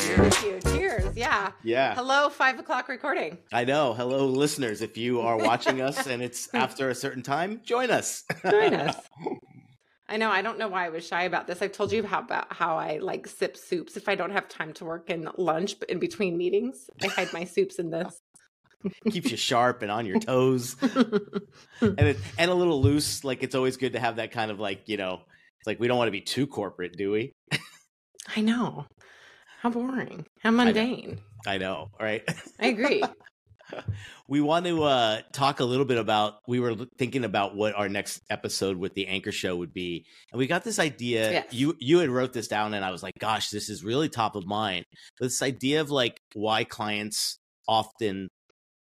Cheers. Cheers. Yeah. Yeah. Hello, five o'clock recording. I know. Hello, listeners. If you are watching us and it's after a certain time, join us. Join us. I know. I don't know why I was shy about this. I've told you how about how I like sip soups if I don't have time to work in lunch in between meetings. I hide my soups in this. Keeps you sharp and on your toes, and it, and a little loose. Like it's always good to have that kind of like you know, it's like we don't want to be too corporate, do we? I know. How boring. How mundane. I know, right? I, agree. we want to uh, talk a little bit about. We were thinking about what our next episode with the anchor show would be, and we got this idea. Yes. You you had wrote this down, and I was like, "Gosh, this is really top of mind." This idea of like why clients often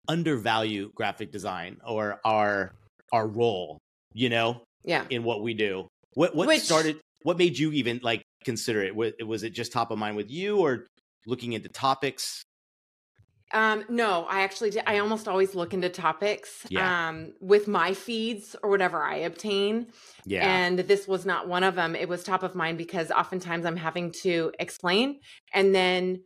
undervalue graphic design or our our role, you know, Yeah. in what we do. What what Which- started? What made you even like consider it? Was, was it just top of mind with you, or looking into topics? Um, no, I actually did. I almost always look into topics Yeah. um, with my feeds or whatever I obtain. Yeah, And this was not one of them. It was top of mind because oftentimes I'm having to explain and then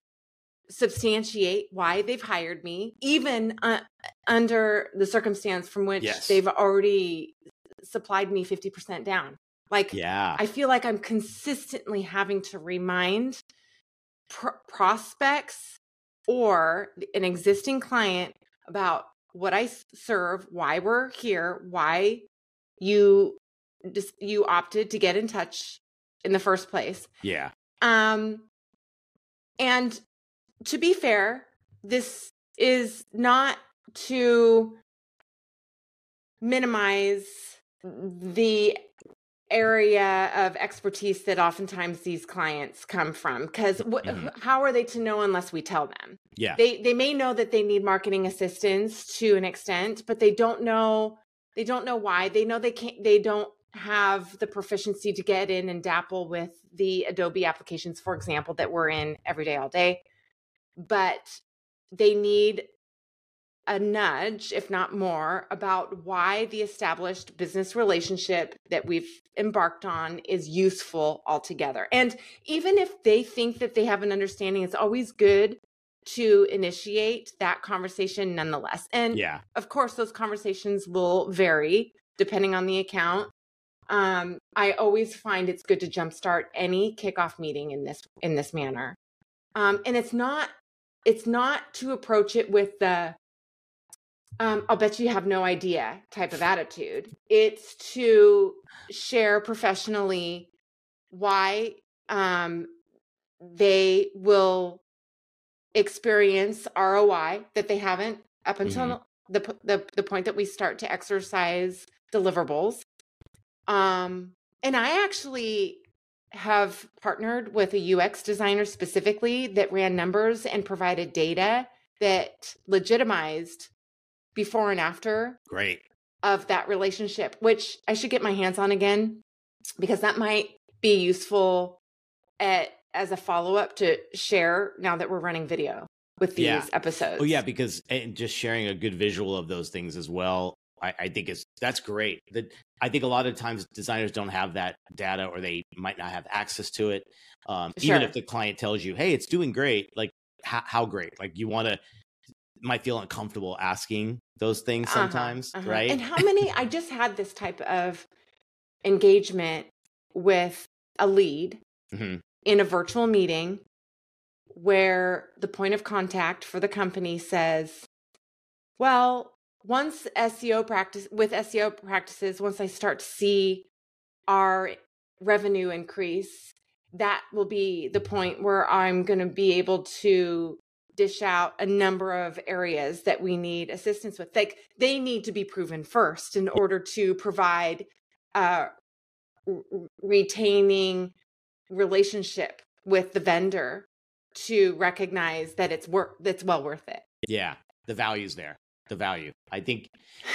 substantiate why they've hired me, even uh, under the circumstance from which Yes. they've already supplied me 50% down. Like, yeah, I feel like I'm consistently having to remind pr- prospects or an existing client about what I serve, why we're here, why you just you opted to get in touch in the first place. yeah, Um and to be fair, this is not to minimize the area of expertise that oftentimes these clients come from because Mhm. how are they to know unless we tell them yeah. they they may know that they need marketing assistance to an extent but they don't know they don't know why they know they can't they don't have the proficiency to get in and dapple with the adobe applications for example that we're in every day all day but they need a nudge if not more about why the established business relationship that we've embarked on is useful altogether and even if they think that they have an understanding it's always good to initiate that conversation nonetheless. And yeah, of course, those conversations will vary depending on the account. Um, I always find it's good to jumpstart any kickoff meeting in this in this manner. Um, and it's not it's not to approach it with the um, I'll bet you have no idea type of attitude. It's to share professionally why um, they will experience ROI that they haven't up until the, the the point that we start to exercise deliverables. Um, and I actually have partnered with a UX designer specifically that ran numbers and provided data that legitimized before and after great. of that relationship, which I should get my hands on again because that might be useful at, as a follow up to share now that we're running video with these Yeah. episodes. Oh yeah, because and just sharing a good visual of those things as well. I, I think is that's great. That I think a lot of times designers don't have that data or they might not have access to it. Um, Even if the client tells you, "Hey, it's doing great," like how, how great? Like you want to might feel uncomfortable asking those things Uh-huh, sometimes, uh-huh. right? And how many? I just had this type of engagement with a lead Mhm. in a virtual meeting where the point of contact for the company says, well, once SEO practice with SEO practices, once I start to see our revenue increase, that will be the point where I'm going to be able to dish out a number of areas that we need assistance with. Like they need to be proven first in order to provide uh, retaining relationship with the vendor to recognize that it's worth that's well worth it. Yeah, the value's there. The value. I think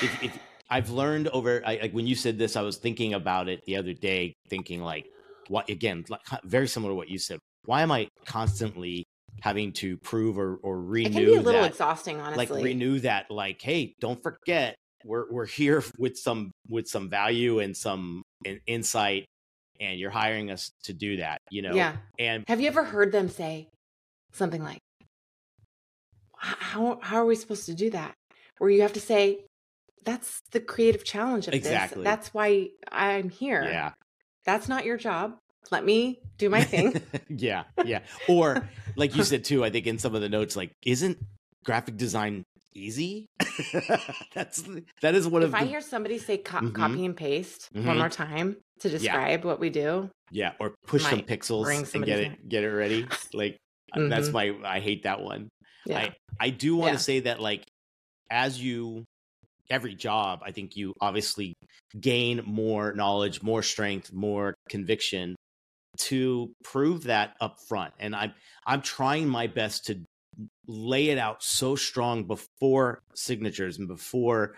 if, if I've learned over, I, like when you said this, I was thinking about it the other day, thinking like, what again, like, very similar to what you said. Why am I constantly having to prove or, or renew It can be a little that, exhausting, honestly. like renew that, like, hey, don't forget, we're we're here with some with some value and some in, insight, and you're hiring us to do that, you know. Yeah. And Have you ever heard them say something like, "How how are we supposed to do that?" Where you have to say, "That's the creative challenge of Exactly. this. That's why I'm here. yeah, That's not your job. Let me do my thing." yeah, yeah. Or like you said too, I think in some of the notes, like, isn't graphic design easy? That's that is one if of If I the hear somebody say co- Mhm. copy and paste Mhm. one more time to describe what we do, yeah, or push some pixels and get it get it ready. Like uh, that's my I hate that one. yeah, I I do want to Yeah. say that like as you every job, I think you obviously gain more knowledge, more strength, more conviction to prove that up front. And I'm I'm trying my best to lay it out so strong before signatures and before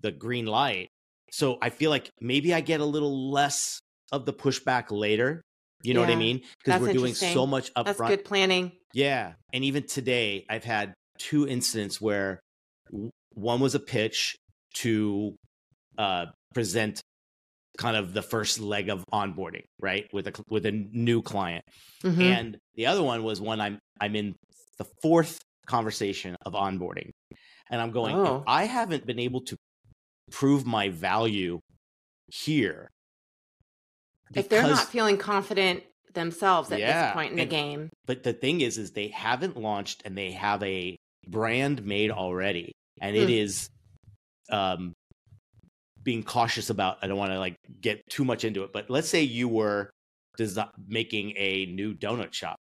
the green light. So I feel like maybe I get a little less of the pushback later. You know what I mean? Because we're doing so much upfront. that's good planning. Yeah. And even today, I've had two incidents where one was a pitch to uh, present kind of the first leg of onboarding, right, with a with a new client, Mhm. and the other one was when I'm I'm in the fourth conversation of onboarding, and I'm going, Oh. I haven't been able to prove my value here. if they're not feeling confident themselves at Yeah, this point in the game, but the thing is is they haven't launched and they have a brand made already and it Hmm. is um being cautious about i don't want to like get too much into it but let's say you were making a new donut shop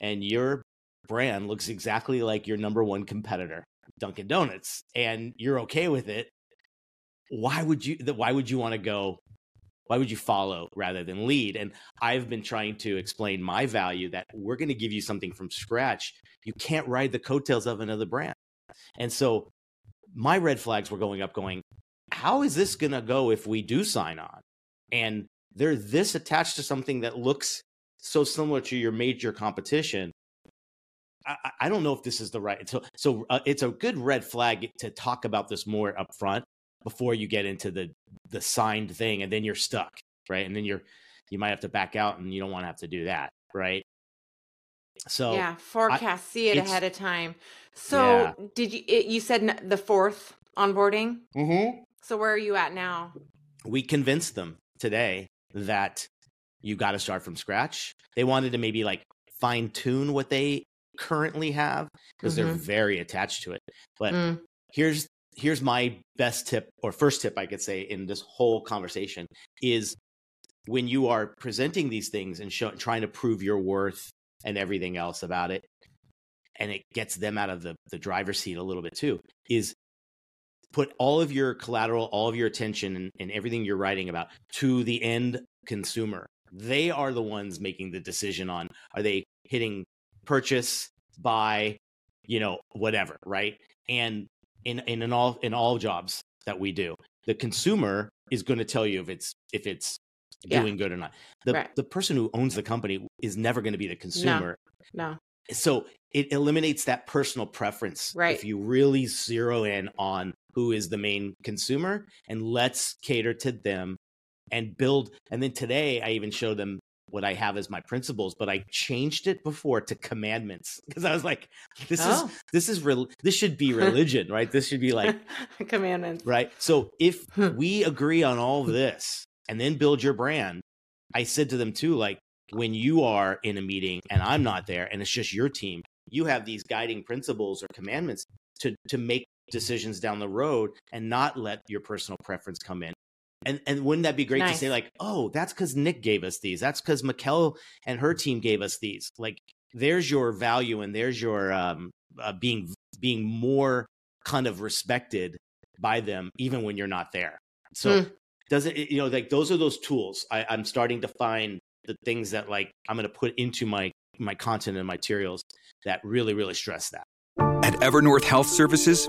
and your brand looks exactly like your number one competitor dunkin donuts and you're okay with it why would you why would you want to go why would you follow rather than lead? And i've been trying to explain my value that we're going to give you something from scratch. You can't ride the coattails of another brand. And so my red flags were going up going how is this going to go if we do sign on and they're this attached to something that looks so similar to your major competition I, I- I don't know if this is the right. So, so uh, it's a good red flag to talk about this more up front before you get into the the signed thing, and then you're stuck, right? And then you're you might have to back out, and you don't want to have to do that, right? So, yeah, forecast, see it ahead of time. So, Yeah. did you? It, you said the fourth onboarding. Mhm. So where are you at now? we convinced them today that you got to start from scratch. They wanted to maybe like fine tune what they currently have because they're Mhm. very attached to it. But Mm. here's here's my best tip or first tip I could say in this whole conversation is when you are presenting these things and show, trying to prove your worth and everything else about it and it gets them out of the the driver's seat a little bit too is put all of your collateral all of your attention and, and everything you're writing about to the end consumer they are the ones making the decision on are they hitting purchase buy you know whatever right and in in, in all in all jobs that we do the consumer is going to tell you if it's if it's Yeah. doing good or not the Right. the person who owns the company is never going to be the consumer No. so it eliminates that personal preference Right. if you really zero in on who is the main consumer and let's cater to them and build and then today i even showed them what I have as my principles, but I changed it before to commandments because I was like, this oh. is this is real. This should be religion, right? This should be like commandments, right? So if we agree on all of this and then build your brand, I said to them too, like when you are in a meeting and I'm not there, and it's just your team, you have these guiding principles or commandments to to make decisions down the road and not let your personal preference come in. And and wouldn't that be great nice. to say like, oh, that's because Nick gave us these. That's because Mikelle and her team gave us these. Like, there's your value and there's your um, uh, being being more kind of respected by them, even when you're not there. So mm. does it? You know, like those are those tools. I, I'm starting to find the things that like I'm going to put into my my content and materials that really really stress that. At Evernorth Health Services,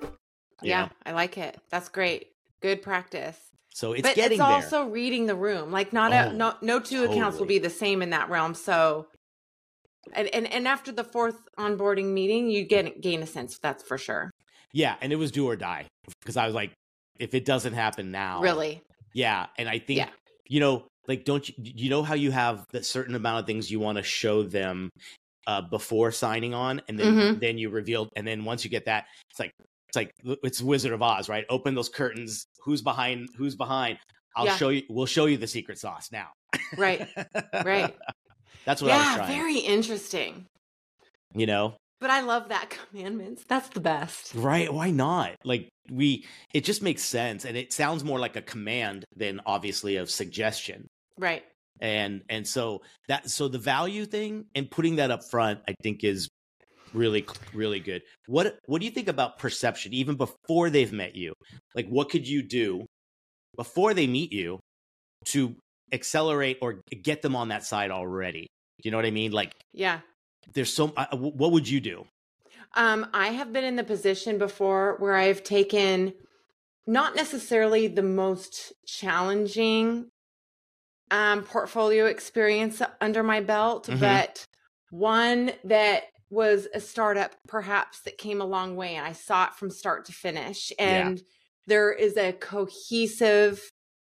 Yeah, I like it. That's great. Good practice. So it's but getting it's there. also reading the room. Like not a, oh, no no two totally. accounts will be the same in that realm. So and, and and after the fourth onboarding meeting, you get gain a sense. That's for sure. Yeah, and it was do or die because I was like, if it doesn't happen now, really, yeah. And I think yeah. you know, like, don't you you know how you have that certain amount of things you want to show them uh, before signing on, and then mm-hmm. then you reveal, and then once you get that, it's like it's like it's Wizard of Oz, right? Open those curtains. Who's behind? Who's behind? I'll yeah. show you. We'll show you the secret sauce now. right. Right. That's what yeah, I was trying. Very interesting. You know. But I love that commandments. That's the best. Right? Why not? Like we, it just makes sense, and it sounds more like a command than obviously a suggestion. Right. And and so that so the value thing and putting that up front, I think is really really good. What what do you think about perception even before they've met you? Like what could you do before they meet you to accelerate or get them on that side already? Do you know what i mean? Like yeah. there's so uh, what would you do? Um i have been in the position before where i've taken not necessarily the most challenging um portfolio experience under my belt mm-hmm. but one that was a startup perhaps that came a long way and I saw it from start to finish. And yeah. there is a cohesive,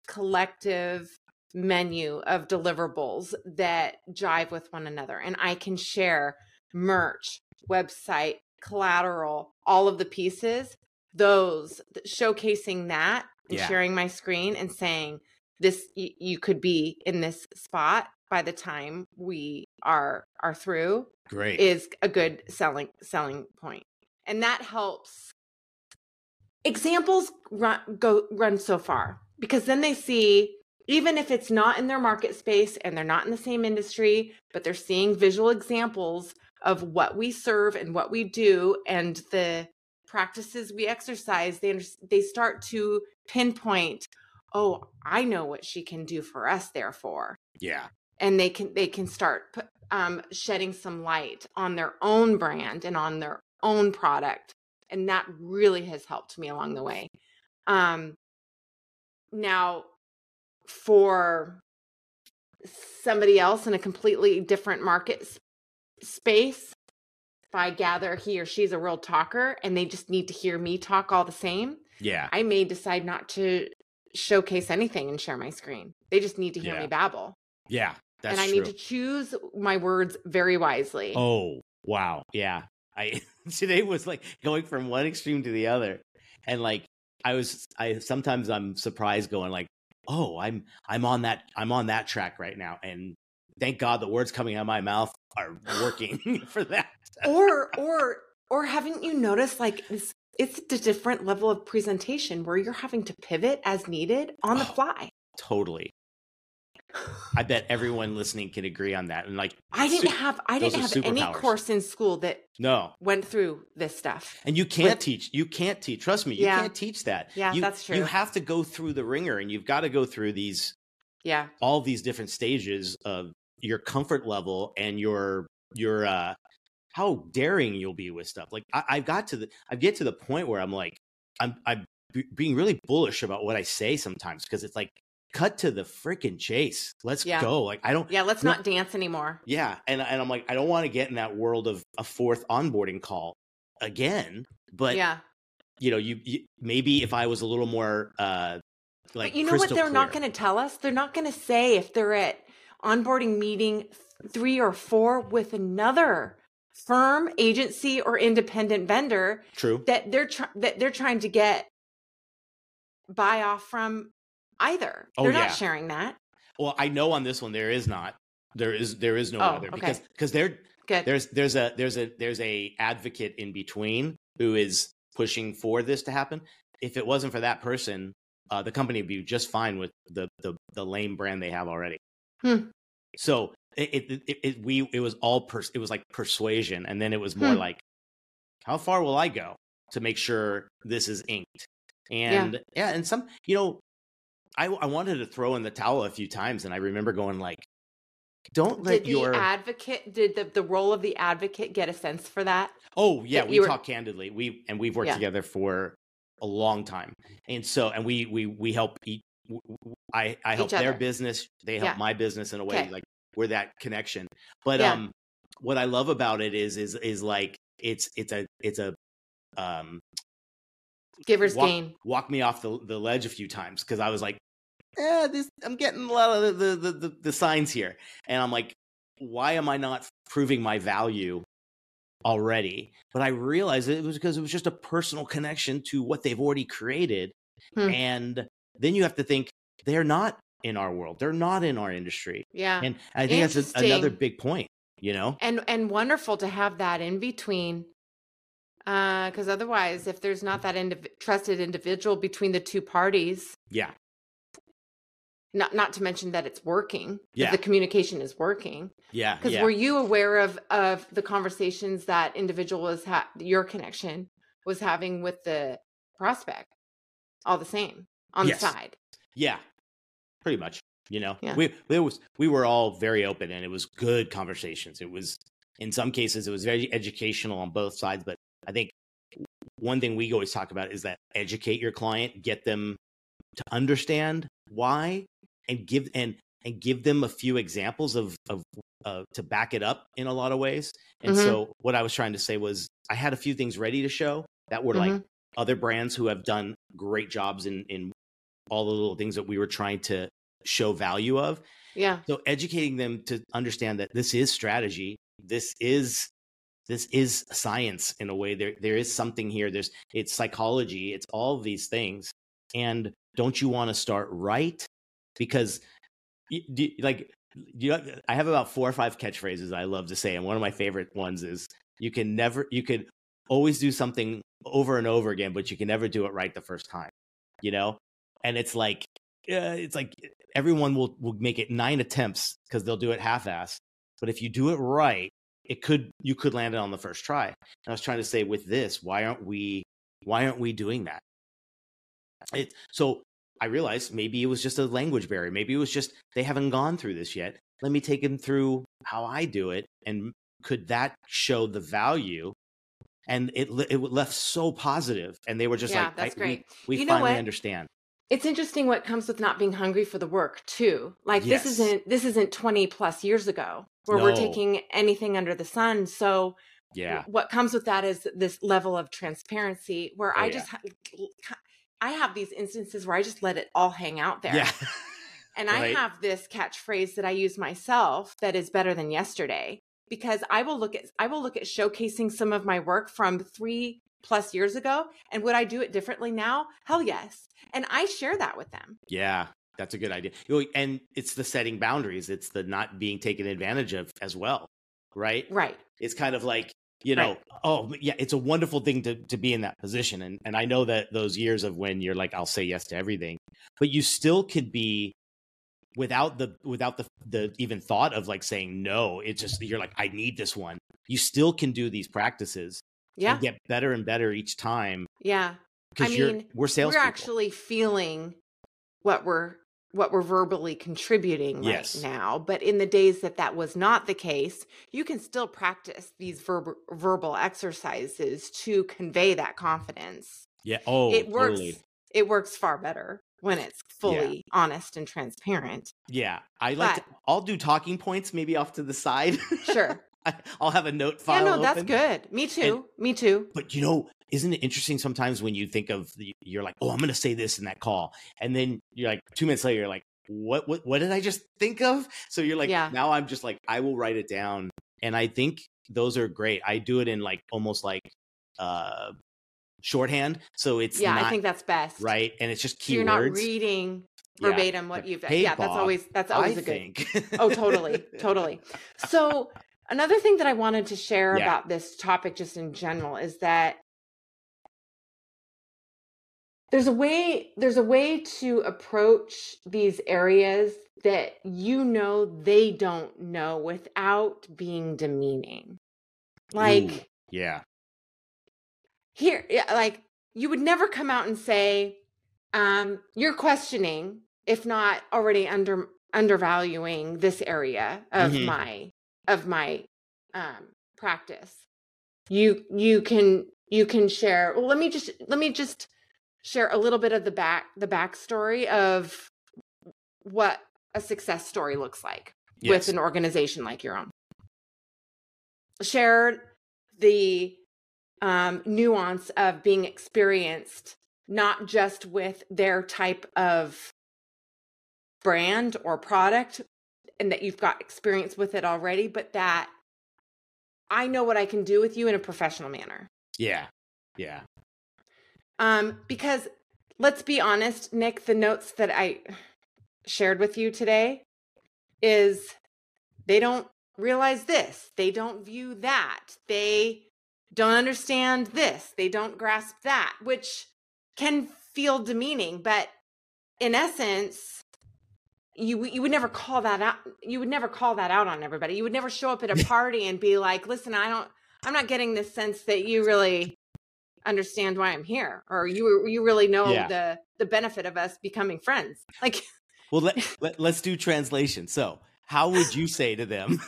collective menu of deliverables that jive with one another. And I can share merch, website, collateral, all of the pieces, those showcasing that and yeah. sharing my screen and saying, this you, you could be in this spot by the time we are are through great. is a good selling selling point. And that helps examples run go run so far because then they see even if it's not in their market space and they're not in the same industry but they're seeing visual examples of what we serve and what we do and the practices we exercise they they start to pinpoint oh i know what she can do for us therefore. Yeah and they can they can start put, um, shedding some light on their own brand and on their own product and that really has helped me along the way. Um, now for somebody else in a completely different market s- space if i gather he or she's a real talker and they just need to hear me talk all the same yeah. I may decide not to showcase anything and share my screen. They just need to hear yeah. me babble. Yeah that's and I true. need to choose my words very wisely. Oh, wow. Yeah. I today was like going from one extreme to the other. And like I was I sometimes I'm surprised going like, "Oh, I'm I'm on that I'm on that track right now." And thank God the words coming out of my mouth are working for that. or or or haven't you noticed like it's it's a different level of presentation where you're having to pivot as needed on the Oh. fly. totally. I bet everyone listening can agree on that. And like, I didn't su- have I didn't have any course in school that no, went through this stuff. And you can't With- teach. You can't teach. Trust me, you Yeah. can't teach that. Yeah, you, that's You have to go through the ringer, and you've got to go through these Yeah. all these different stages of your comfort level and your your uh how daring you'll be with stuff. Like I, I've got to the I get to the point where I'm like I'm I'm be- being really bullish about what I say sometimes because it's like cut to the freaking chase. Let's Yeah. go. Like I don't Yeah, let's no- not dance anymore. yeah, and and I'm like, I don't want to get in that world of a fourth onboarding call again. But yeah. you know, you, you maybe if I was a little more uh like but you know what they're not going to tell us? They're not going to say if they're at onboarding meeting 3 or 4 with another firm, agency or independent vendor True. that they're try- that they're trying to get buy off from either. Oh, they're yeah. not sharing that. Well, I know on this one there is not. There is there is no Oh, other okay. because because there Good. there's there's a there's a there's a advocate in between who is pushing for this to happen. If it wasn't for that person, uh, the company would be just fine with the the the lame brand they have already. Hmm. So it, it, it, it we it was all pers- it was like persuasion, and then it was more Hmm. like, how far will I go to make sure this is inked? And yeah, and some you know, I I wanted to throw in the towel a few times, and I remember going like, don't let did your advocate did the, the role of the advocate get a sense for that? Oh yeah, that we were- talk candidly. We and we've worked Yeah. together for a long time, and so and we we we help each. I help their business. They help Yeah. my business in a way Okay. like we're that connection. But Yeah. um, what I love about it is is is like it's it's a it's a um Giver's walk, gain. walk me off the the ledge a few times because I was like, eh, this I'm getting a lot of the the, the the signs here, and I'm like, why am I not proving my value already? But I realized it was because it was just a personal connection to what they've already created, Hmm. and then you have to think they're not in our world, they're not in our industry, Yeah. and I think that's a, another big point. You know, and and wonderful to have that in between because otherwise if there's not that indiv- trusted individual between the two parties yeah, not not to mention that it's working Yeah. the communication is working yeah, because yeah. were you aware of of the conversations that individual was ha- your connection was having with the prospect all the same on Yes. the side Yeah, pretty much. You know, Yeah. we it was we were all very open, and it was good conversations. It was in some cases it was very educational on both sides, but I think one thing we always talk about is that educate your client, get them to understand why, and give and and give them a few examples of of uh, to back it up in a lot of ways. And Mhm. so what I was trying to say was I had a few things ready to show that were like Mhm. other brands who have done great jobs in in all the little things that we were trying to show value of. yeah So educating them to understand that this is strategy. This is this is science in a way. There there is something here. There's it's psychology. It's all these things. And don't you want to start right? Because like you know, I have about four or five catchphrases I love to say, and one of my favorite ones is you can never you could always do something over and over again, but you can never do it right the first time. You know, and it's like uh, it's like everyone will will make it nine attempts because they'll do it half-ass. But if you do it right, it could you could land it on the first try. And I was trying to say with this, why aren't we why aren't we doing that? It so I realized maybe it was just a language barrier. Maybe it was just they haven't gone through this yet. Let me take them through how I do it, and could that show the value? And it it left so positive, and they were just Yeah, like, that's great. We, we You know finally what? understand. it's interesting what comes with not being hungry for the work too like Yes. this isn't this isn't 20 plus years ago where we're taking anything under the sun so Yeah, what comes with that is this level of transparency where Oh, i just i have these instances where i just let it all hang out there yeah, and i have this catchphrase that i use myself that is better than yesterday because i will look at i will look at showcasing some of my work from three plus years ago and would i do it differently now hell yes and i share that with them yeah. that's a good idea. And it's the setting boundaries. It's the not being taken advantage of as well, right? Right. It's kind of like you know, Right. oh yeah, it's a wonderful thing to to be in that position. And and I know that those years of when you're like, I'll say yes to everything, but you still could be without the without the the even thought of like saying no. It's just you're like, I need this one. You still can do these practices Yeah. and get better and better each time Yeah. because I you're mean, we're sales. we're actually feeling what we're what we're verbally contributing right Yes. now but in the days that that was not the case you can still practice these verb- verbal exercises to convey that confidence yeah. Oh, it works totally. it works far better when it's fully honest and transparent Yeah, I like. But- to, I'll do talking points maybe off to the side. Sure. I'll have a note file. yeah no that's open. good me too me too But you know, isn't it interesting sometimes when you think of the, you're like, oh, I'm going to say this in that call, and then you're like two minutes later, you're like, what, what, what did I just think of? So you're like, Yeah. now I'm just like, I will write it down, and I think those are great. I do it in like almost like uh shorthand, so it's yeah not, i think that's best right, and it's just so keywords. you're not reading Yeah. verbatim what you've "Hey, yeah that's always that's always I a good think. Oh, totally, totally. So, another thing that I wanted to share Yeah. about this topic, just in general, is that there's a way there's a way to approach these areas that you know they don't know without being demeaning. Like Ooh, yeah, here yeah, like you would never come out and say um you're questioning if not already under undervaluing this area of Mhm. my of my um practice you you can you can share well let me just let me just share a little bit of the back the backstory of what a success story looks like yes. with an organization like your own. Shared the um, nuance of being experienced, not just with their type of brand or product, and that you've got experience with it already, but that I know what I can do with you in a professional manner. yeah, yeah. Um, because let's be honest, Nick, the notes that I shared with you today is they don't realize this, they don't view that, they don't understand this, they don't grasp that, which can feel demeaning, but in essence, you you would never call that out you would never call that out on everybody. You would never show up at a party and be like, "Listen, I don't I'm not getting this sense that you really understand why I'm here or you you really know Yeah. the the benefit of us becoming friends." Like Well, let, let let's do translation. So, how would you say to them?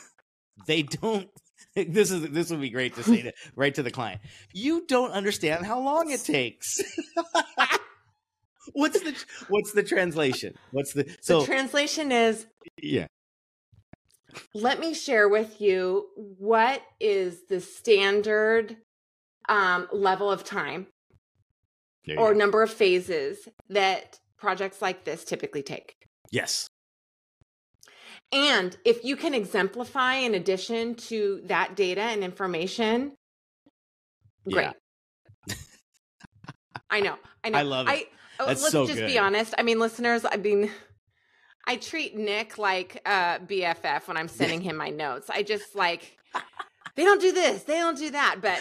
They don't. This is this would be great to say to right to the client. You don't understand how long it takes. what's the what's the translation? What's the so the translation is yeah let me share with you what is the standard um, level of time or go. number of phases that projects like this typically take. yes And if you can exemplify in addition to that data and information, great. Yeah. I know. I know. I love it. I, oh, That's let's so just good. be honest. I mean, listeners, I mean, I treat Nick like uh, BFF when I'm sending him my notes. I just like, they don't do this, they don't do that. But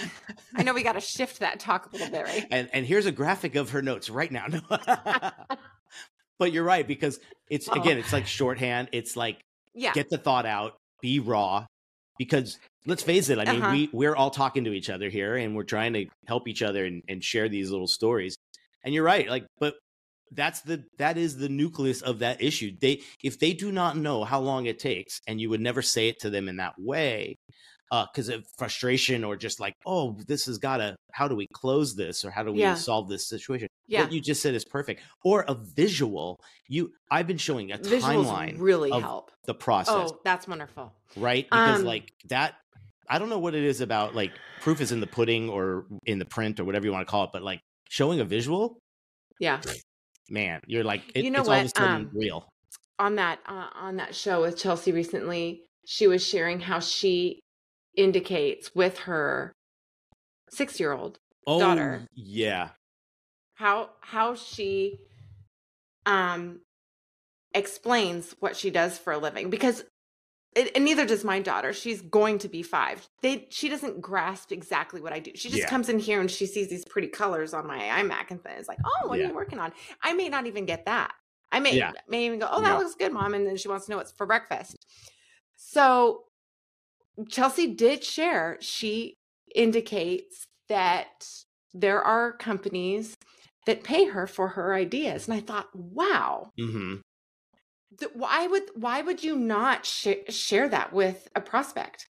I know we got to shift that talk a little bit, right? and and here's a graphic of her notes right now. but you're right because it's Oh. again it's like shorthand. It's like Yeah. get the thought out, be raw. Because let's face it, I mean, Uh-huh. we we're all talking to each other here, and we're trying to help each other and, and share these little stories. And you're right, like, but that's the that is the nucleus of that issue. They if they do not know how long it takes, and you would never say it to them in that way, because of frustration or just like, oh, this has got to. How do we close this, or how do we Yeah. solve this situation? Yeah. What you just said is perfect. Or a visual. You, I've been showing a Visuals timeline really help. the process Oh, that's wonderful. right? Because Um, like that, I don't know what it is about like proof is in the pudding or in the print or whatever you want to call it, but like showing a visual, Yeah. man, you're like it, You know it's all of a what, sudden um, real. on that uh, on that show with Chelsea recently, she was sharing how she indicates with her six year old Oh, daughter. yeah, how how she um explains what she does for a living because it, and neither does my daughter. She's going to be five. They she doesn't grasp exactly what I do. She just Yeah. comes in here and she sees these pretty colors on my iMac and then is like, "Oh, what are you working on?" I may not even get that. I may Yeah. may even go, "Oh, that Yeah. looks good, mom," and then she wants to know what's for breakfast. So Chelsea did share. She indicates that there are companies that pay her for her ideas, and I thought, "Wow." hmm th- why would why would you not sh- share that with a prospect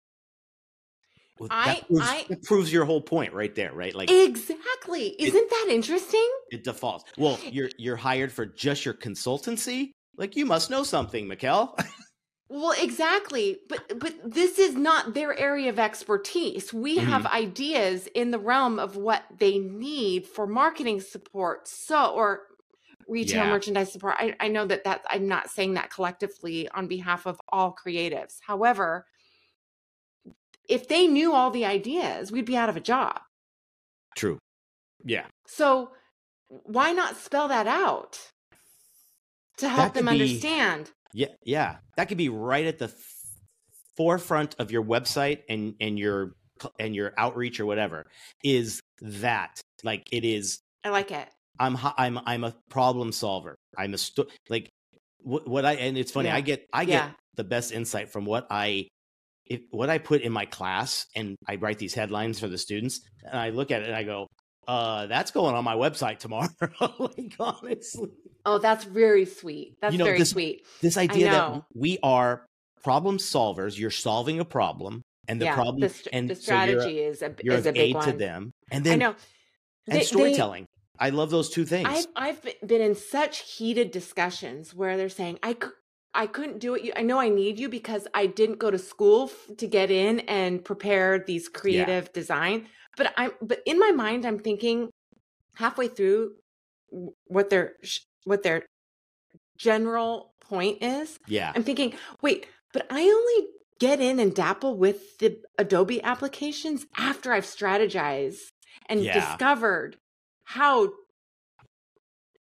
Well, I- that, proves, I- that proves your whole point right there, right? Like exactly isn't that interesting it defaults. Well, you're you're hired for just your consultancy. Like you must know something, Mikelle. well exactly but but this is not their area of expertise we mm-hmm. have ideas in the realm of what they need for marketing support so or retail Yeah. merchandise support I, I know that that i'm not saying that collectively on behalf of all creatives however if they knew all the ideas we'd be out of a job True. Yeah. So why not spell that out to help That them be- understand? Yeah, yeah. That could be right at the f- forefront of your website and and your and your outreach or whatever. Is that like it is? I like it. I'm I'm I'm a problem solver. I'm a sto- like what what I and it's funny. Yeah. I get I get Yeah. the best insight from what I if, what I put in my class and I write these headlines for the students and I look at it and I go, uh, that's going on my website tomorrow. like honestly. Oh, that's very sweet. That's You know, very this- sweet. this idea that we are problem solvers you're solving a problem and the yeah, problem the, st- and the so strategy is a you're is a big aid one. to them and I then know. and They- they- storytelling i love those two things I've I've been in such heated discussions where they're saying I I couldn't do it. I know I need you because I didn't go to school f- to get in and prepare these creative design. But I'm but in my mind I'm thinking halfway through what their what their general point is. yeah I'm thinking, wait, but I only get in and dapple with the Adobe applications after I've strategized and Yeah. discovered how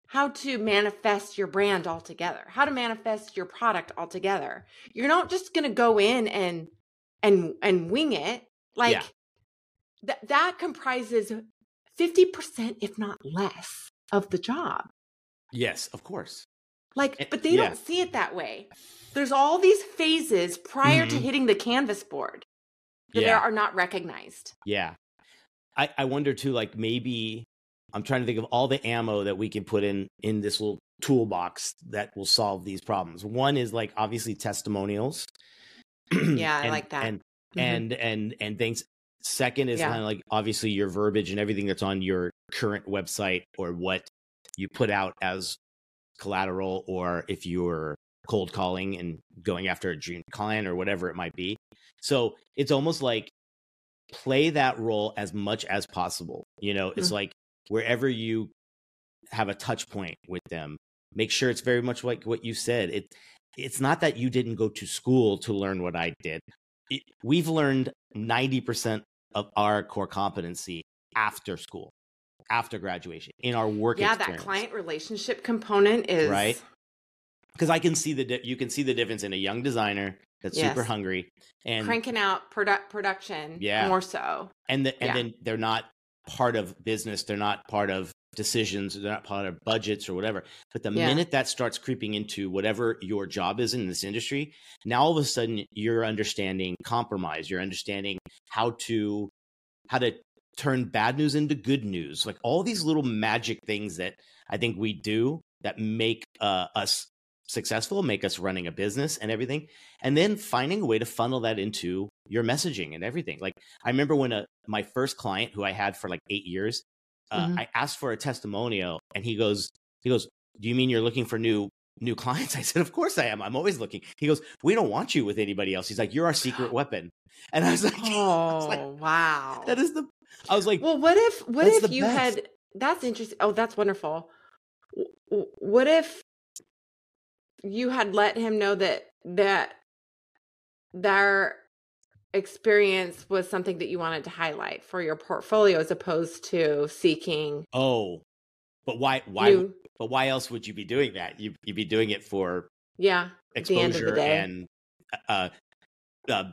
how to manifest your brand altogether, how to manifest your product altogether. You're not just going to go in and and and wing it. Like Yeah. that that comprises 50% if not less of the job. yes of course Like, Eh, but they yeah. don't see it that way. There's all these phases prior to Mhm. hitting the canvas board that yeah are not recognized. yeah i i wonder too like maybe i'm trying to think of all the ammo that we can put in in this little toolbox that will solve these problems one is like obviously testimonials Yeah, I And- like that. and Mhm. and and and things second is Yeah. kind of like obviously your verbiage and everything that's on your current website or what you put out as collateral or if you're cold calling and going after a dream client or whatever it might be so it's almost like play that role as much as possible you know it's Mhm. like wherever you have a touch point with them make sure it's very much like what you said it it's not that you didn't go to school to learn what i did it, we've learned 90% of our core competency after school after graduation in our work yeah, experience. that client relationship component is Right. because i can see the di- you can see the difference in a young designer that's super hungry and cranking out produ- production Yeah. more so. and the, and Yeah. then they're not part of business. They're not part of decisions. They're not part of budgets or whatever. But the Yeah. minute that starts creeping into whatever your job is in this industry now all of a sudden you're understanding compromise. You're understanding how to how to turn bad news into good news. Like all these little magic things that i think we do that make uh, us successful make us running a business and everything and then finding a way to funnel that into your messaging and everything like i remember when a, my first client who i had for like eight years uh, Mhm. i asked for a testimonial and he goes he goes do you mean you're looking for new new clients i said of course i am i'm always looking he goes we don't want you with anybody else he's like you're our secret weapon and i was like, I was Oh, like, wow. that is the i was like Well, what if what if you best. had that's interesting. Oh, that's wonderful. What if you had let him know that that their experience was something that you wanted to highlight for your portfolio as opposed to seeking oh but why why new but why else would you be doing that you, you'd be doing it for Yeah. At the end of the exposure day. and uh, uh,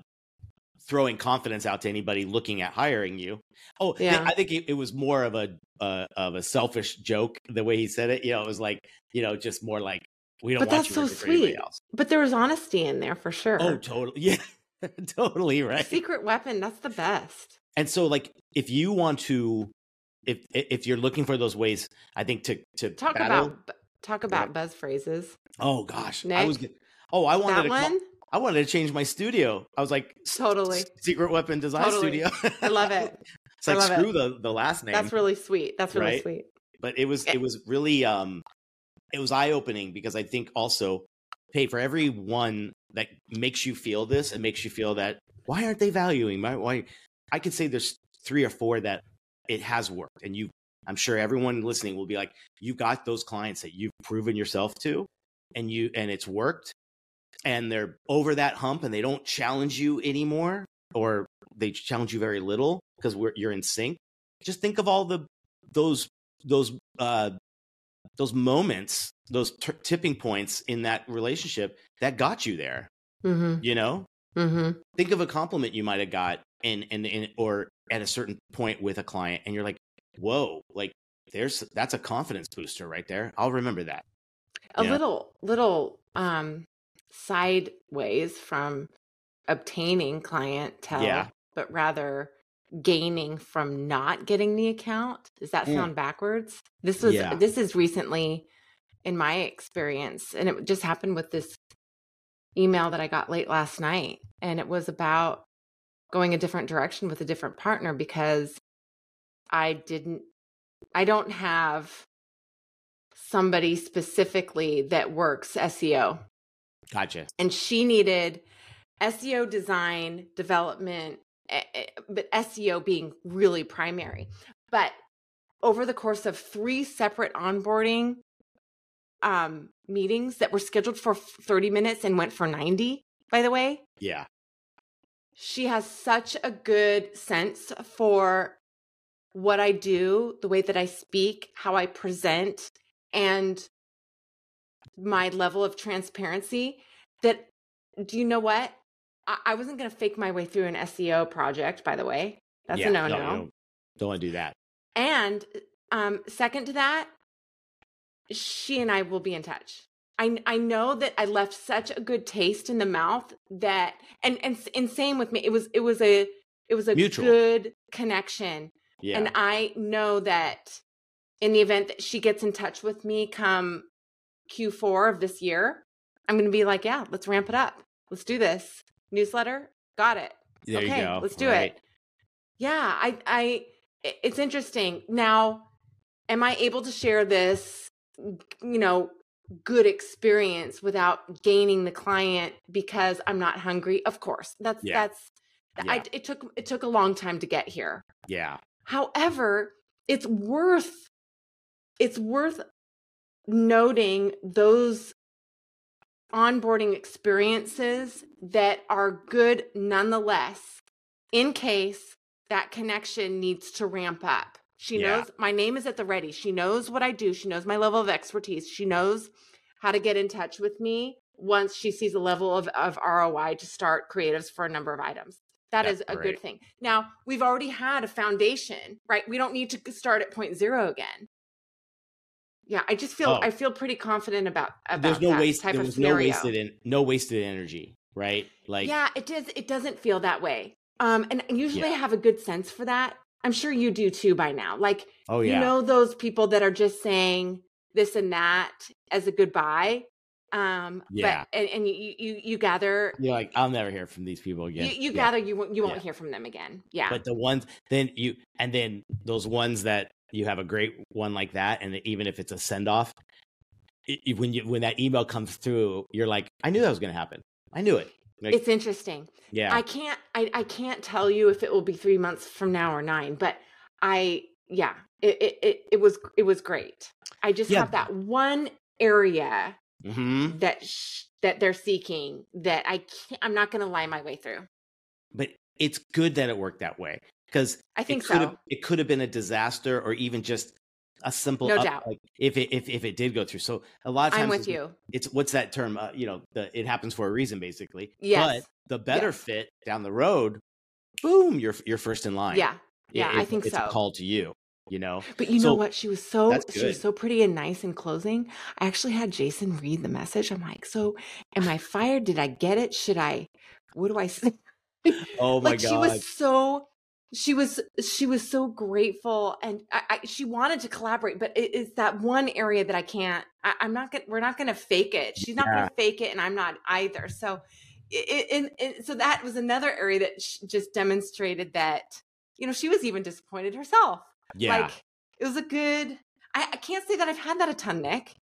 throwing confidence out to anybody looking at hiring you. Oh, th- Yeah. I think it, it was more of a uh, of a selfish joke the way he said it. You know, it was like you know just more like we don't But want that's so working for anybody sweet. else. But there was honesty in there for sure. Oh, totally. Yeah, totally right. Secret weapon, that's the best. And so, like, if you want to, if if you're looking for those ways, I think to to Talk battle. about talk about buzz phrases. oh gosh, I was. Oh, I wanted That to. call- I wanted to change my studio. I was like, Totally. Secret Weapon Design Totally. Studio. I love it. it's like screw it. the the last name. That's really sweet. That's really Right? sweet. but it was it was really um it was eye opening because I think also hey for every one that makes you feel this and makes you feel that why aren't they valuing my why? I could say there's three or four that it has worked and you I'm sure everyone listening will be like you got those clients that you've proven yourself to and you and it's worked and they're over that hump and they don't challenge you anymore or they challenge you very little because you're in sync. Just think of all the those those uh those moments those t- tipping points in that relationship that got you there Mm-hmm. you know Mm-hmm. think of a compliment you might have got in in, in or at a certain point with a client and you're like whoa like there's that's a confidence booster right there i'll remember that A Yeah. little little um sideways from obtaining clientele, Yeah. but rather gaining from not getting the account. Does that Mm. sound backwards? This was Yeah. this is recently in my experience, and it just happened with this email that I got late last night, and it was about going a different direction with a different partner because I didn't I don't have somebody specifically that works SEO gotcha and she needed SEO design development but SEO being really primary but over the course of three separate onboarding um meetings that were scheduled for 30 minutes and went for 90 by the way yeah she has such a good sense for what I do, the way that I speak, how I present, and my level of transparency that do you know what? I, I wasn't going to fake my way through an SEO project, by the way. That's yeah, a no no. don't, don't want to do that And um, second to that, she and I will be in touch. I I know that I left such a good taste in the mouth that and and and same with me. It was it was a it was a Mutual. good connection. yeah And I know that in the event that she gets in touch with me come Q4 of this year, I'm going to be like, yeah, let's ramp it up. Let's do this. Newsletter, got it there okay, you go let's do right? it. Yeah, I, I, it's interesting. Now, am I able to share this, you know, good experience without gaining the client because I'm not hungry? Of course, that's Yeah. that's. I, it took it took a long time to get here. yeah However, it's worth it's worth noting those onboarding experiences that are good nonetheless in case that connection needs to ramp up. She Yeah. knows my name is at the ready. She knows what I do. She knows my level of expertise. She knows how to get in touch with me once she sees a level of, of ROI to start creatives for a number of items. That That's is a great. good thing. Now, we've already had a foundation, right? We don't need to start at point zero again. Yeah, I just feel Oh. I feel pretty confident about about there's no that waste type there of was no wasted in no wasted energy right like yeah, it does. It doesn't feel that way. Um, and usually Yeah. I have a good sense for that. I'm sure you do too by now. Like, oh yeah you know, those people that are just saying this and that as a goodbye. Um, Yeah. But and, and you you you gather you're like i'll never hear from these people again you, you Yeah. gather you won't you won't Yeah. hear from them again. Yeah. but the ones then you and then those ones that you have a great one like that and even if it's a send off when you when that email comes through you're like i knew that was going to happen i knew it like, it's interesting. yeah I can't I, I can't tell you if it will be three months from now or nine, but I yeah, it it it, it was it was great. I just Yeah. have that one area hmm that sh- that they're seeking that I can't I'm not gonna lie my way through. but it's good that it worked that way because I think it could have so. it could have been a disaster or even just a simple No up- doubt. like if it if, if it did go through so a lot of times I'm with it's- you. it's what's that term uh, you know the it happens for a reason basically Yes. but the better Yes. fit down the road boom you're you're first in line Yeah. It- Yeah, I think it's so. a call to you you know But you So, know what? She was so she was so pretty and nice in closing. I actually had Jason read the message. I'm like, so am I fired? Did I get it? Should I what do I say? oh my like god she was so she was she was so grateful and I, I, she wanted to collaborate but it is that one area that i can't I, i'm not gonna we're not gonna fake it she's not Yeah. gonna fake it and i'm not either so it, it, it so that was another area that just demonstrated that you know she was even disappointed herself yeah like it was a good I, I can't say that i've had that a ton nick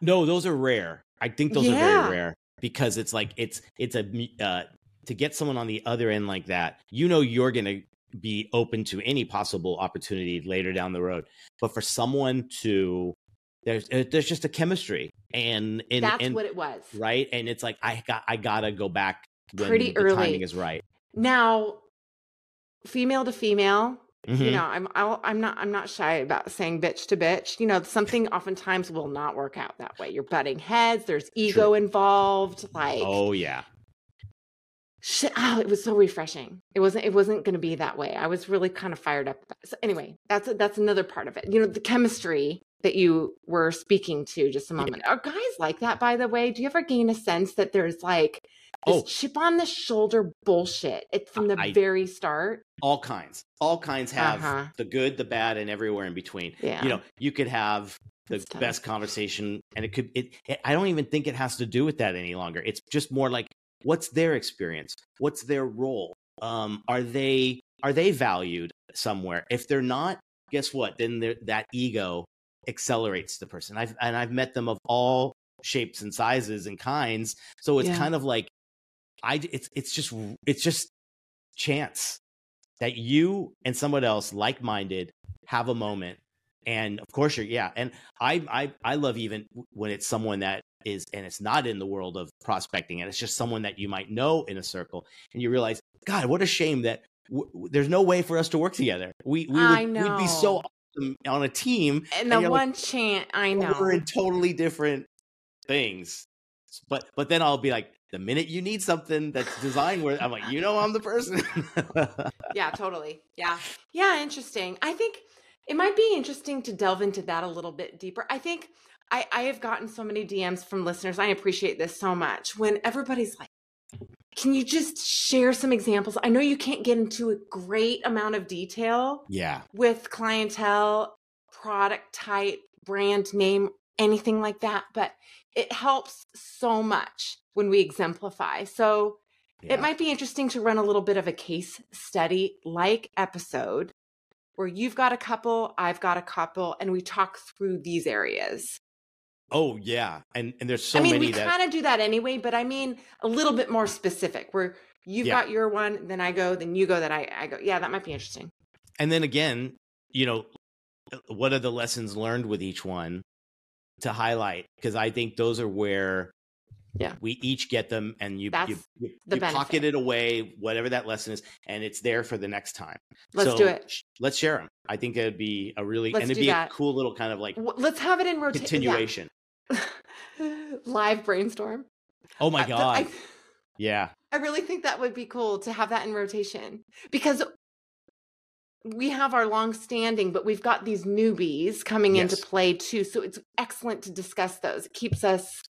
No, those are rare. I think those are very rare because it's like it's it's a uh, to get someone on the other end like that. You know, you're gonna be open to any possible opportunity later down the road. But for someone to there's uh, there's just a chemistry and and, that's and what it was right, and it's like I got I gotta go back when Pretty the early. timing is right. now female to female you Mhm. know i'm I'll, i'm not i'm not shy about saying bitch to bitch you know something oftentimes will not work out that way you're butting heads there's ego involved like Oh yeah, shit, oh, it was so refreshing. It wasn't it wasn't going to be that way. I was really kind of fired up so anyway that's that's another part of it. You know the chemistry that you were speaking to just a moment. Are guys like that by the way? Do you ever gain a sense that there's like this Oh. chip on the shoulder bullshit it from the I- very start? All kinds, all kinds have Uh-huh. the good, the bad, and everywhere in between. yeah. you know you could have the best conversation and it could it, it i don't even think it has to do with that any longer. It's just more like what's their experience? What's their role? Um are they are they valued somewhere? If they're not guess what? Then that ego accelerates the person. I've and i've met them of all shapes and sizes and kinds so it's Yeah. kind of like i it's it's just it's just chance that you and someone else like-minded have a moment and of course you're yeah and i i i love even when it's someone that is and it's not in the world of prospecting and it's just someone that you might know in a circle and you realize god what a shame that w- there's no way for us to work together. We we would we'd be so awesome on a team and the you're like, one chant i know we're in totally different things. But but then i'll be like the minute you need something that's designed where i'm like you know i'm the person. Yeah totally. Yeah. Yeah interesting. I think it might be interesting to delve into that a little bit deeper. I think i i have gotten so many dms from listeners i appreciate this so much when everybody's like can you just share some examples i know you can't get into a great amount of detail yeah with clientele product type brand name anything like that but it helps so much when we exemplify so yeah. it might be interesting to run a little bit of a case study like episode where you've got a couple, I've got a couple, and we talk through these areas. Oh yeah and and there's so I mean, we that kind of do that anyway, but I mean a little bit more specific where you've Yeah. got your one, then I go, then you go, then I, I go. Yeah, that might be interesting. and then again, you know, uh, what are the lessons learned with each one to highlight? Because I think those are where Yeah. we each get them and you you, That's you, the you pocket it away, whatever that lesson is, and it's there for the next time. Let's So, do it. sh- Let's share them. I think it'd be a really Let's and it'd be that. a cool little kind of like Let's have it in rotation. continuation. Live brainstorm. Oh my god. I, yeah. I really think that would be cool to have that in rotation because we have our long standing, but we've got these newbies coming into play too. So it's excellent to discuss those. It keeps us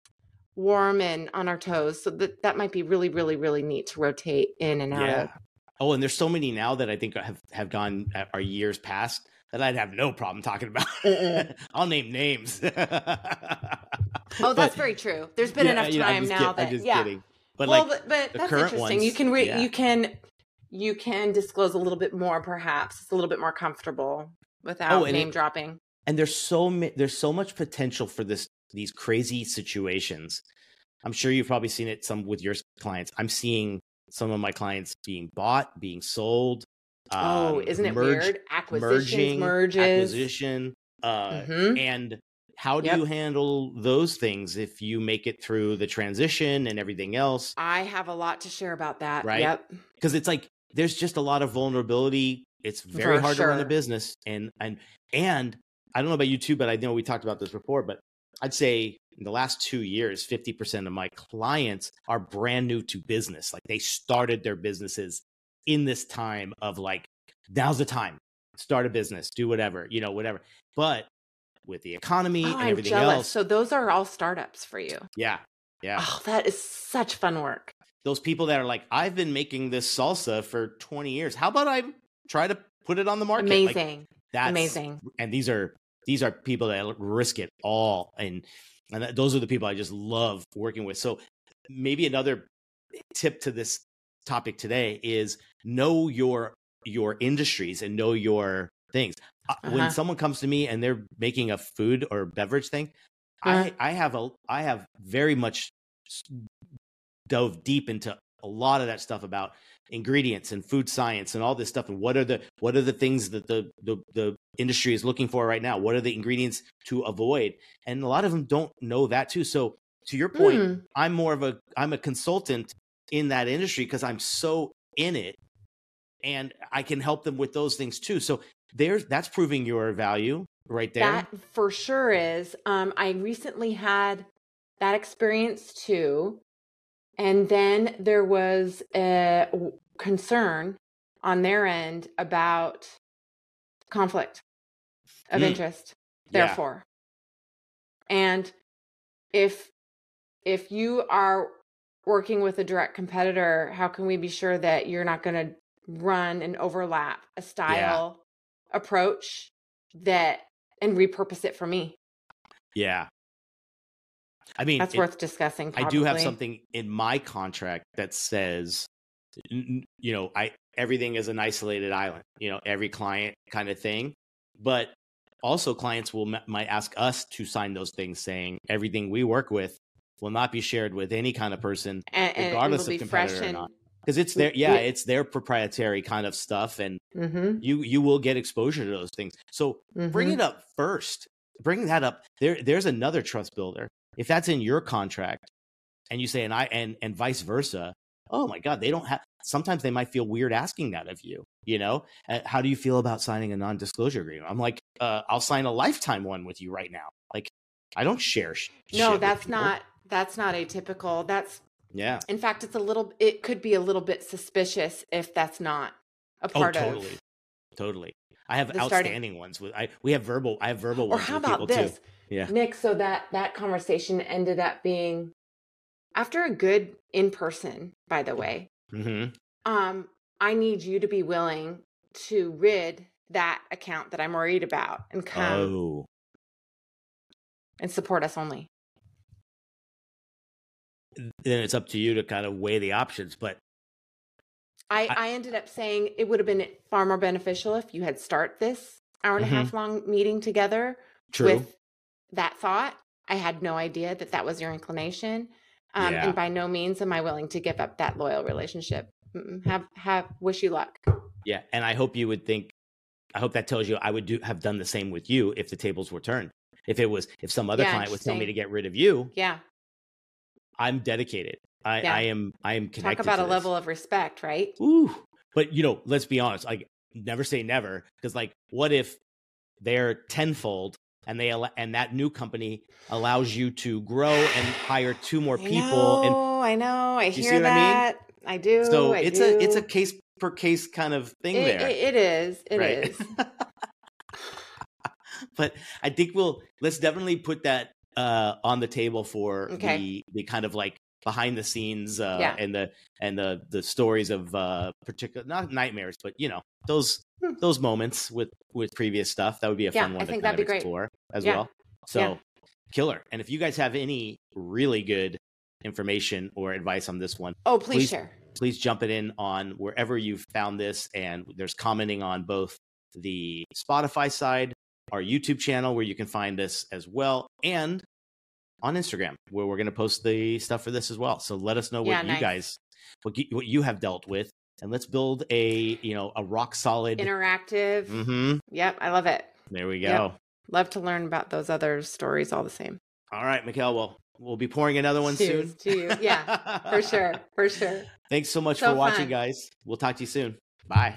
warm and on our toes. So that, that might be really, really, really neat to rotate in and out Yeah. of. Oh, and there's so many now that I think have have gone uh, are years past that I'd have no problem talking about. I'll name names. Oh, that's But- very true. There's been Yeah, enough you know, I'm time just now kid- I'm that just yeah. kidding. But well, like but, but the that's current interesting. you can re- yeah. you can you can disclose a little bit more, perhaps. It's a little bit more comfortable without Oh, and it- name dropping. and there's so ma- there's so much potential for this these crazy situations. I'm sure you've probably seen it some with your clients. I'm seeing some of my clients being bought, being sold. Oh, um, isn't it merge- weird? Acquisitions, merging, merges. acquisition, uh, Mhm. and how do Yep. you handle those things if you make it through the transition and everything else? I have a lot to share about that. Right? Yep. Because it's like there's just a lot of vulnerability. It's very For hard to run a business, and and and I don't know about you too, but I know we talked about this before, but I'd say in the last two years, 50% of my clients are brand new to business. Like they started their businesses in this time of like, now's the time, start a business, do whatever, you know, whatever. But with the economy Oh, and everything else, So those are all startups for you. yeah, yeah. Oh, that is such fun work. Those people that are like, I've been making this salsa for 20 years. How about I try to put it on the market? Like, Amazing. that's Amazing. and these are these are people that risk it all and and that, those are the people i just love working with so maybe another tip to this topic today is know your your industries and know your things Uh, Uh-huh. when someone comes to me and they're making a food or beverage thing Uh-huh. i i have a i have very much dove deep into a lot of that stuff about ingredients and food science and all this stuff and what are the what are the things that the the, the industry is looking for right now what are the ingredients to avoid and a lot of them don't know that too so to your point Hmm. i'm more of a i'm a consultant in that industry because i'm so in it and i can help them with those things too so there's that's proving your value right there That for sure is. Um, I recently had that experience too. And then there was a concern on their end about conflict of Mm. interest, Yeah. therefore. And if if you are working with a direct competitor, how can we be sure that you're not going to run and overlap a style approach that and repurpose it for me? yeah i mean That's it- worth discussing. I do have something in my contract that says, you know, I everything is an isolated island. You know, every client kind of thing. But also, clients will might ask us to sign those things, saying everything we work with will not be shared with any kind of person, and, regardless of competitor or not. Because it's their yeah, Yeah. it's their proprietary kind of stuff, and Mhm, you you will get exposure to those things. So bring mhm. it up first. Bring that up. There, there's another trust builder. If that's in your contract, and you say, and I, and and vice versa. Oh my God, they don't have. Sometimes they might feel weird asking that of you. You know, Uh, how do you feel about signing a non-disclosure agreement? I'm like, uh, I'll sign a lifetime one with you right now. Like, I don't share. sh- shit No, that's not that's not atypical. That's Yeah. in fact, it's a little. It could be a little bit suspicious if that's not a Oh, part totally, of. totally. Totally i have the starting- outstanding ones with. I we have verbal. I have verbal Or ones how with about people this, too. Yeah. Nick? So that that conversation ended up being after a good in person. By the way, Mm-hmm. um, I need you to be willing to rid that account that I'm worried about and come Oh. and support us only. Then it's up to you to kind of weigh the options. But I, I- I ended up saying it would have been far more beneficial if you had start this hour and Mhm. a half long meeting together true, with that thought. I had no idea that that was your inclination, um, Yeah. and by no means am I willing to give up that loyal relationship. Have have wish you luck. yeah. And I hope you would think. I hope that tells you I would do have done the same with you if the tables were turned. If it was if some other Yeah, client was telling me to get rid of you, Yeah, I'm dedicated. I, Yeah. I am I am connected. talk about a level of respect, right? Ooh. But you know, let's be honest. Like, never say never, because like, what if they're tenfold and they and that new company allows you to grow and hire two more people, I know, I know, I hear what I mean? that. I, do. so I it's a it's a case per case kind of thing It- there. it- it is. It right? is. but I think we'll let's definitely put that uh, on the table for Okay. the the kind of like behind the scenes uh, Yeah. and the and the the stories of uh, particular not nightmares, but you know those Hmm. those moments with with previous stuff. That would be a Yeah, fun I one to think kind that'd of be great. explore as Yeah. well. So killer. And if you guys have any really good information or advice on this one, Oh, please, Please- share. please jump it in on wherever you've found this. And there's commenting on both the Spotify side, our YouTube channel, where you can find this as well, and on Instagram, where we're going to post the stuff for this as well. So let us know what Yeah, you nice. guys, what you, what you have dealt with, and let's build a you know a rock solid. Interactive. Mm-hmm. Yep, I love it. There we go. Yep. Love to learn about those other stories all the same. All right, Mikelle. Well, we'll be pouring another one Cheers soon. to you. Yeah, for sure. For sure. Thanks so much So for watching, fun. guys. We'll talk to you soon. Bye.